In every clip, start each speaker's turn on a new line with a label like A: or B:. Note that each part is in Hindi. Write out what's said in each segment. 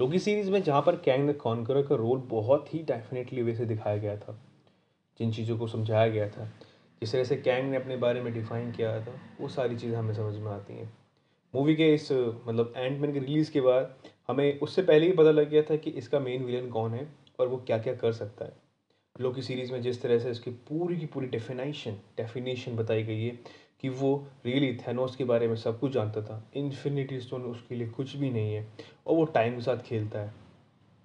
A: लोकी सीरीज़ में जहाँ पर कैंग द कॉन्करर का रोल बहुत ही डेफिनेटली वैसे दिखाया गया था, जिन चीज़ों को समझाया गया था, जिस तरह से कैंग ने अपने बारे में डिफ़ाइन किया था, वो सारी चीज़ें हमें समझ में आती हैं। मूवी के इस मतलब एंडमैन के रिलीज़ के बाद हमें उससे पहले ही पता लग गया था कि इसका मेन विलन कौन है और वो क्या क्या कर सकता है। लोकी सीरीज़ में जिस तरह से इसकी पूरी की पूरी डेफिनेशन डेफिनेशन बताई गई है कि वो रियली थैनोस के बारे में सब कुछ जानता था। इन्फिनिटी स्टोन उसके लिए कुछ भी नहीं है। और वो टाइम के साथ खेलता है।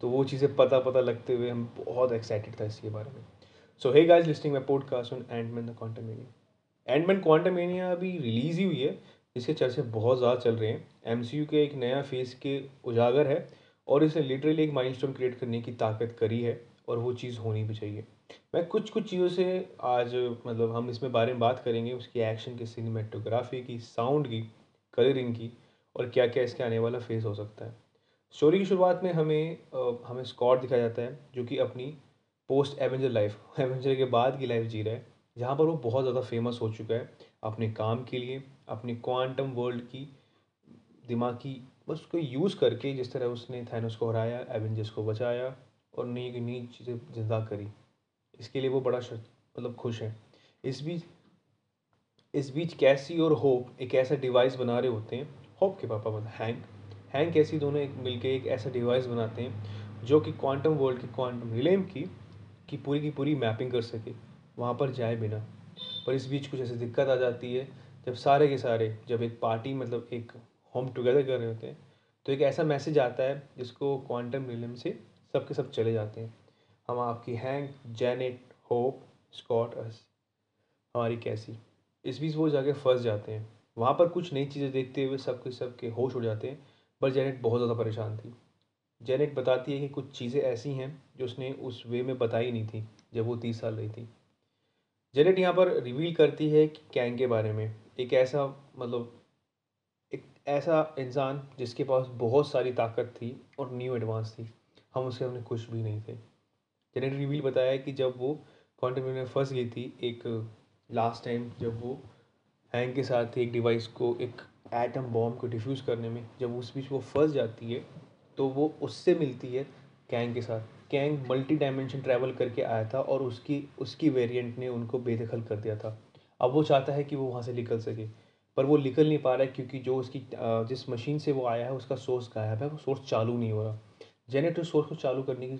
A: तो वो चीज़ें पता पता लगते हुए हम बहुत एक्साइटेड था इसके बारे में। So hey guys listening my podcast on Antman the Quantumania Antman Quantumania अभी रिलीज़ ही हुई है। जिसके चर्चे बहुत ज़्यादा चल रहे हैं। एमसीयू के एक नया फेस के उजागर है। और इसने लिटरली एक माइलस्टोन क्रिएट करने की ताकत करी है। और वो चीज़ होनी भी चाहिए। मैं कुछ कुछ चीज़ों से आज मतलब हम इसमें बारे में बात करेंगे, उसकी एक्शन की सिनेमेटोग्राफी की साउंड की कलरिंग की और क्या क्या इसके आने वाला फेस हो सकता है। स्टोरी की शुरुआत में हमें हमें स्कॉट दिखाया जाता है, जो कि अपनी पोस्ट एवेंजर लाइफ एवेंजर के बाद की लाइफ जी रहा है, जहाँ पर वो बहुत ज़्यादा फ़ेमस हो चुका है अपने काम के लिए, अपने क्वांटम वर्ल्ड की, दिमाग की, बस उसको यूज़ करके जिस तरह उसने थैनोस को हराया एवेंजर्स को बचाया और नई नई चीज़ें ज़िंदा करी। इसके लिए वो बड़ा मतलब खुश है। इस बीच इस बीच कैसी और होप, एक ऐसा डिवाइस बना रहे होते हैं, होप के पापा मतलब हैंग हैंग कैसी दोनों एक मिलके एक ऐसा डिवाइस बनाते हैं, जो कि क्वांटम वर्ल्ड की क्वांटम रिलेम की की पूरी की पूरी मैपिंग कर सके, वहाँ पर जाए बिना। पर इस बीच कुछ ऐसी दिक्कत आ जाती है, जब सारे के सारे, जब एक पार्टी मतलब एक होम टुगेदर कर रहे होते हैं तो एक ऐसा मैसेज आता है, जिसको क्वांटम रिलेम से सब के सब चले जाते हैं। हम आपकी हैंग जैनेट होप स्कॉट अस हमारी कैसी इस बीच वो जाके फंस जाते हैं। वहाँ पर कुछ नई चीज़ें देखते हुए सब के सब के होश उड़ जाते हैं, पर जैनेट बहुत ज़्यादा परेशान थी। जैनेट बताती है कि कुछ चीज़ें ऐसी हैं जो उसने उस वे में बताई नहीं थी, जब वो तीस साल रही थी। जेनेट यहाँ पर रिवील करती है कि कैंग के बारे में। एक ऐसा मतलब एक ऐसा इंसान जिसके पास बहुत सारी ताकत थी और न्यू एडवांस थी। हम उससे हमने खुश भी नहीं थे। जेनेट रिवील बताया कि जब वो क्वांटम में फंस गई थी, एक लास्ट टाइम जब वो हैंग के साथ थी एक डिवाइस को, एक एटम बॉम्ब को डिफ्यूज़ करने में, जब उस बीच वो फंस जाती है तो वो उससे मिलती है कैंग के साथ। कैंग मल्टी डायमेंशन ट्रैवल करके आया था और उसकी उसकी वेरिएंट ने उनको बेदखल कर दिया था। अब वो चाहता है कि वो वहाँ से निकल सके, पर वो निकल नहीं पा रहा है क्योंकि जो उसकी जिस मशीन से वो आया है, उसका सोर्स गायब है, वो सोर्स चालू नहीं हो रहा। जेनेटर सोर्स को चालू करने की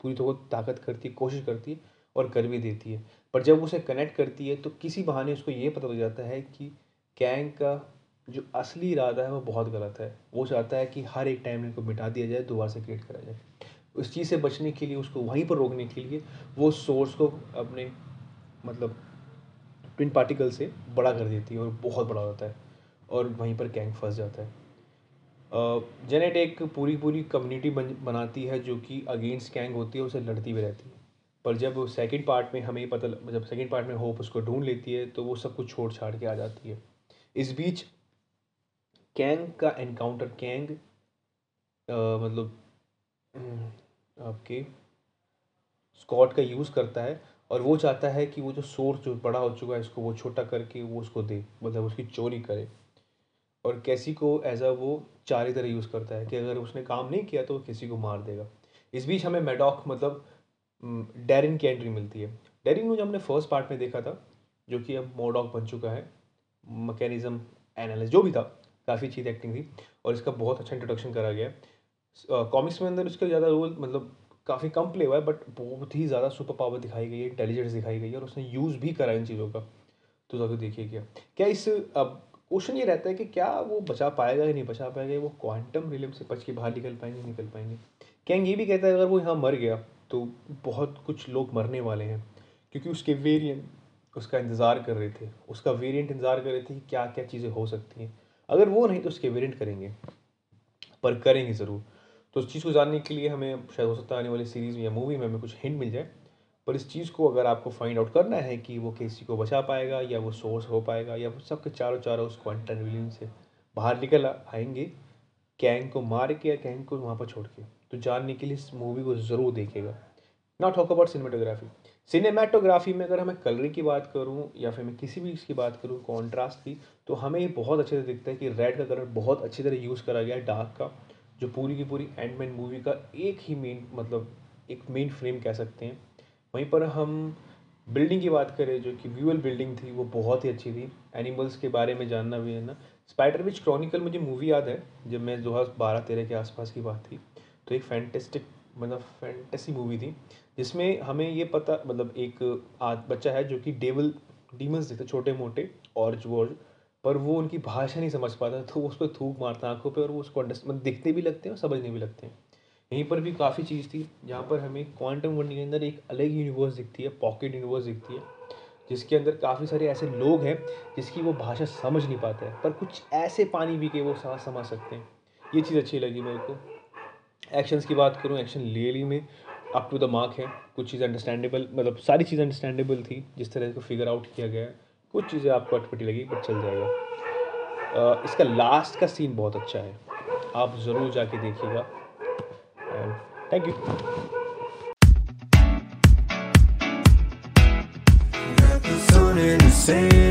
A: पूरी ताकत करती है, कोशिश करती है और कर भी देती है। पर जब उसे कनेक्ट करती है तो किसी बहाने उसको ये पता लग जाता है कि कैंग का जो असली इरादा है, वो बहुत गलत है। वो चाहता है कि हर एक टाइम को मिटा दिया जाए, दोबारा से क्रिएट करा जाए। उस चीज़ से बचने के लिए, उसको वहीं पर रोकने के लिए, वो सोर्स को अपने मतलब ट्विन पार्टिकल से बड़ा कर देती है और बहुत बड़ा होता है और वहीं पर कैंग फंस जाता है। जेनेट एक पूरी पूरी कम्युनिटी बन, बनाती है जो कि अगेंस्ट कैंग होती है, उसे लड़ती भी रहती है। पर जब सेकंड पार्ट में हमें पता जब सेकंड पार्ट में होप उसको ढूंढ लेती है तो वो सब कुछ छोड़ छाड़ के आ जाती है। इस बीच कैंग का एनकाउंटर कैंग मतलब आपके स्कॉट का यूज़ करता है, और वो चाहता है कि वो जो सोर्स जो बड़ा हो चुका है, इसको वो छोटा करके वो उसको दे मतलब उसकी चोरी करे। और कैसी को एज अ वो चार तरह यूज़ करता है कि अगर उसने काम नहीं किया तो किसी को मार देगा। इस बीच हमें मेडॉक मतलब डेरिन की एंट्री मिलती है। डेरिन जो हमने फ़र्स्ट पार्ट में देखा था, जो कि अब मोडॉक बन चुका है मकैनिज़म एनालिस जो भी था, काफ़ी अच्छी एक्टिंग थी और इसका बहुत अच्छा इंट्रोडक्शन करा गया कॉमिक्स में अंदर उसका ज़्यादा रोल मतलब काफ़ी कम प्ले हुआ है बट बहुत ही ज़्यादा सुपर पावर दिखाई गई है इंटेलिजेंस दिखाई गई है और उसने यूज़ भी करा इन चीज़ों का। तो ज़्यादा देखिए क्या। क्या इस, अब क्वेश्चन ये रहता है कि क्या वो बचा पाएगा या नहीं बचा पाएगा वो क्वांटम रिलिम से बच के बाहर निकल पाएँगे निकल पाएँगे? कैंग ये भी कहता है, अगर वो यहाँ मर गया तो बहुत कुछ लोग मरने वाले हैं, क्योंकि उसके वेरिएंट उसका इंतज़ार कर रहे थे। उसका वेरिएंट इंतज़ार कर रहे थे कि क्या क्या चीज़ें हो सकती हैं। अगर वो नहीं तो उसके वेरिएंट करेंगे, पर करेंगे ज़रूर। तो उस चीज़ को जानने के लिए हमें शायद हो सकता है आने वाली सीरीज़ में या मूवी में हमें कुछ हिंट मिल जाए। पर इस चीज़ को अगर आपको फाइंड आउट करना है कि वो किसी को बचा पाएगा या वो सोर्स हो पाएगा या वो सबके चारों चारों उस क्वांटम विलियन से बाहर निकल आएँगे कैंग को मार के या कैंग को वहाँ पर छोड़ के। तो जानने के लिए इस मूवी को ज़रूर देखेगा not talk about cinematography cinematography में अगर हमें कलरिंग की बात करूँ या फिर मैं किसी भी इसकी बात करूँ कॉन्ट्रास्ट की तो हमें ये बहुत अच्छे से दिखता है कि रेड का कलर बहुत अच्छी तरह यूज़ करा गया है डार्क का, जो पूरी की पूरी एंडमैन मूवी का एक ही मेन मतलब एक मेन फ्रेम कह सकते हैं। वहीं पर हम बिल्डिंग की बात करें, जो कि व्यूअल बिल्डिंग थी, वो बहुत ही अच्छी थी। एनिमल्स के बारे में जानना भी है ना। स्पाइडर विच क्रॉनिकल मुझे मूवी याद है, जब मैं दो हज़ार बारह तेरह के आसपास की बात थी। तो एक फैंटेस्टिक मतलब फैंटेसी मूवी थी, जिसमें हमें ये पता मतलब एक आज बच्चा है, जो कि डेवल डीमंस देते छोटे मोटे और जो पर वो उनकी भाषा नहीं समझ पाता तो उस पर थूक मारता आँखों पे, और वो उसको अंडरस्ट मतलब दिखते भी लगते हैं और समझने भी लगते हैं। यहीं पर भी काफ़ी चीज़ थी। जहाँ पर हमें क्वांटम वर्ल्ड के अंदर एक अलग यूनिवर्स दिखती है पॉकेट यूनिवर्स दिखती है, जिसके अंदर काफ़ी सारे ऐसे लोग हैं, जिसकी वो भाषा समझ नहीं पाते हैं, पर कुछ ऐसे पानी भी के वो समझ समझ सकते हैं। ये चीज़ अच्छी लगी मेरे को। एक्शंस की बात करूँ एक्शन ले ली में। अप टू द मार्क है। कुछ चीज़ अंडरस्टैंडेबल मतलब सारी चीज़ अंडरस्टैंडेबल थी, जिस तरह को फिगर आउट किया गया कुछ चीज़ें आपको अटपटी लगी बट चल जाएगा। इसका लास्ट का सीन बहुत अच्छा है। आप ज़रूर जाके देखिएगा। And thank you in the sand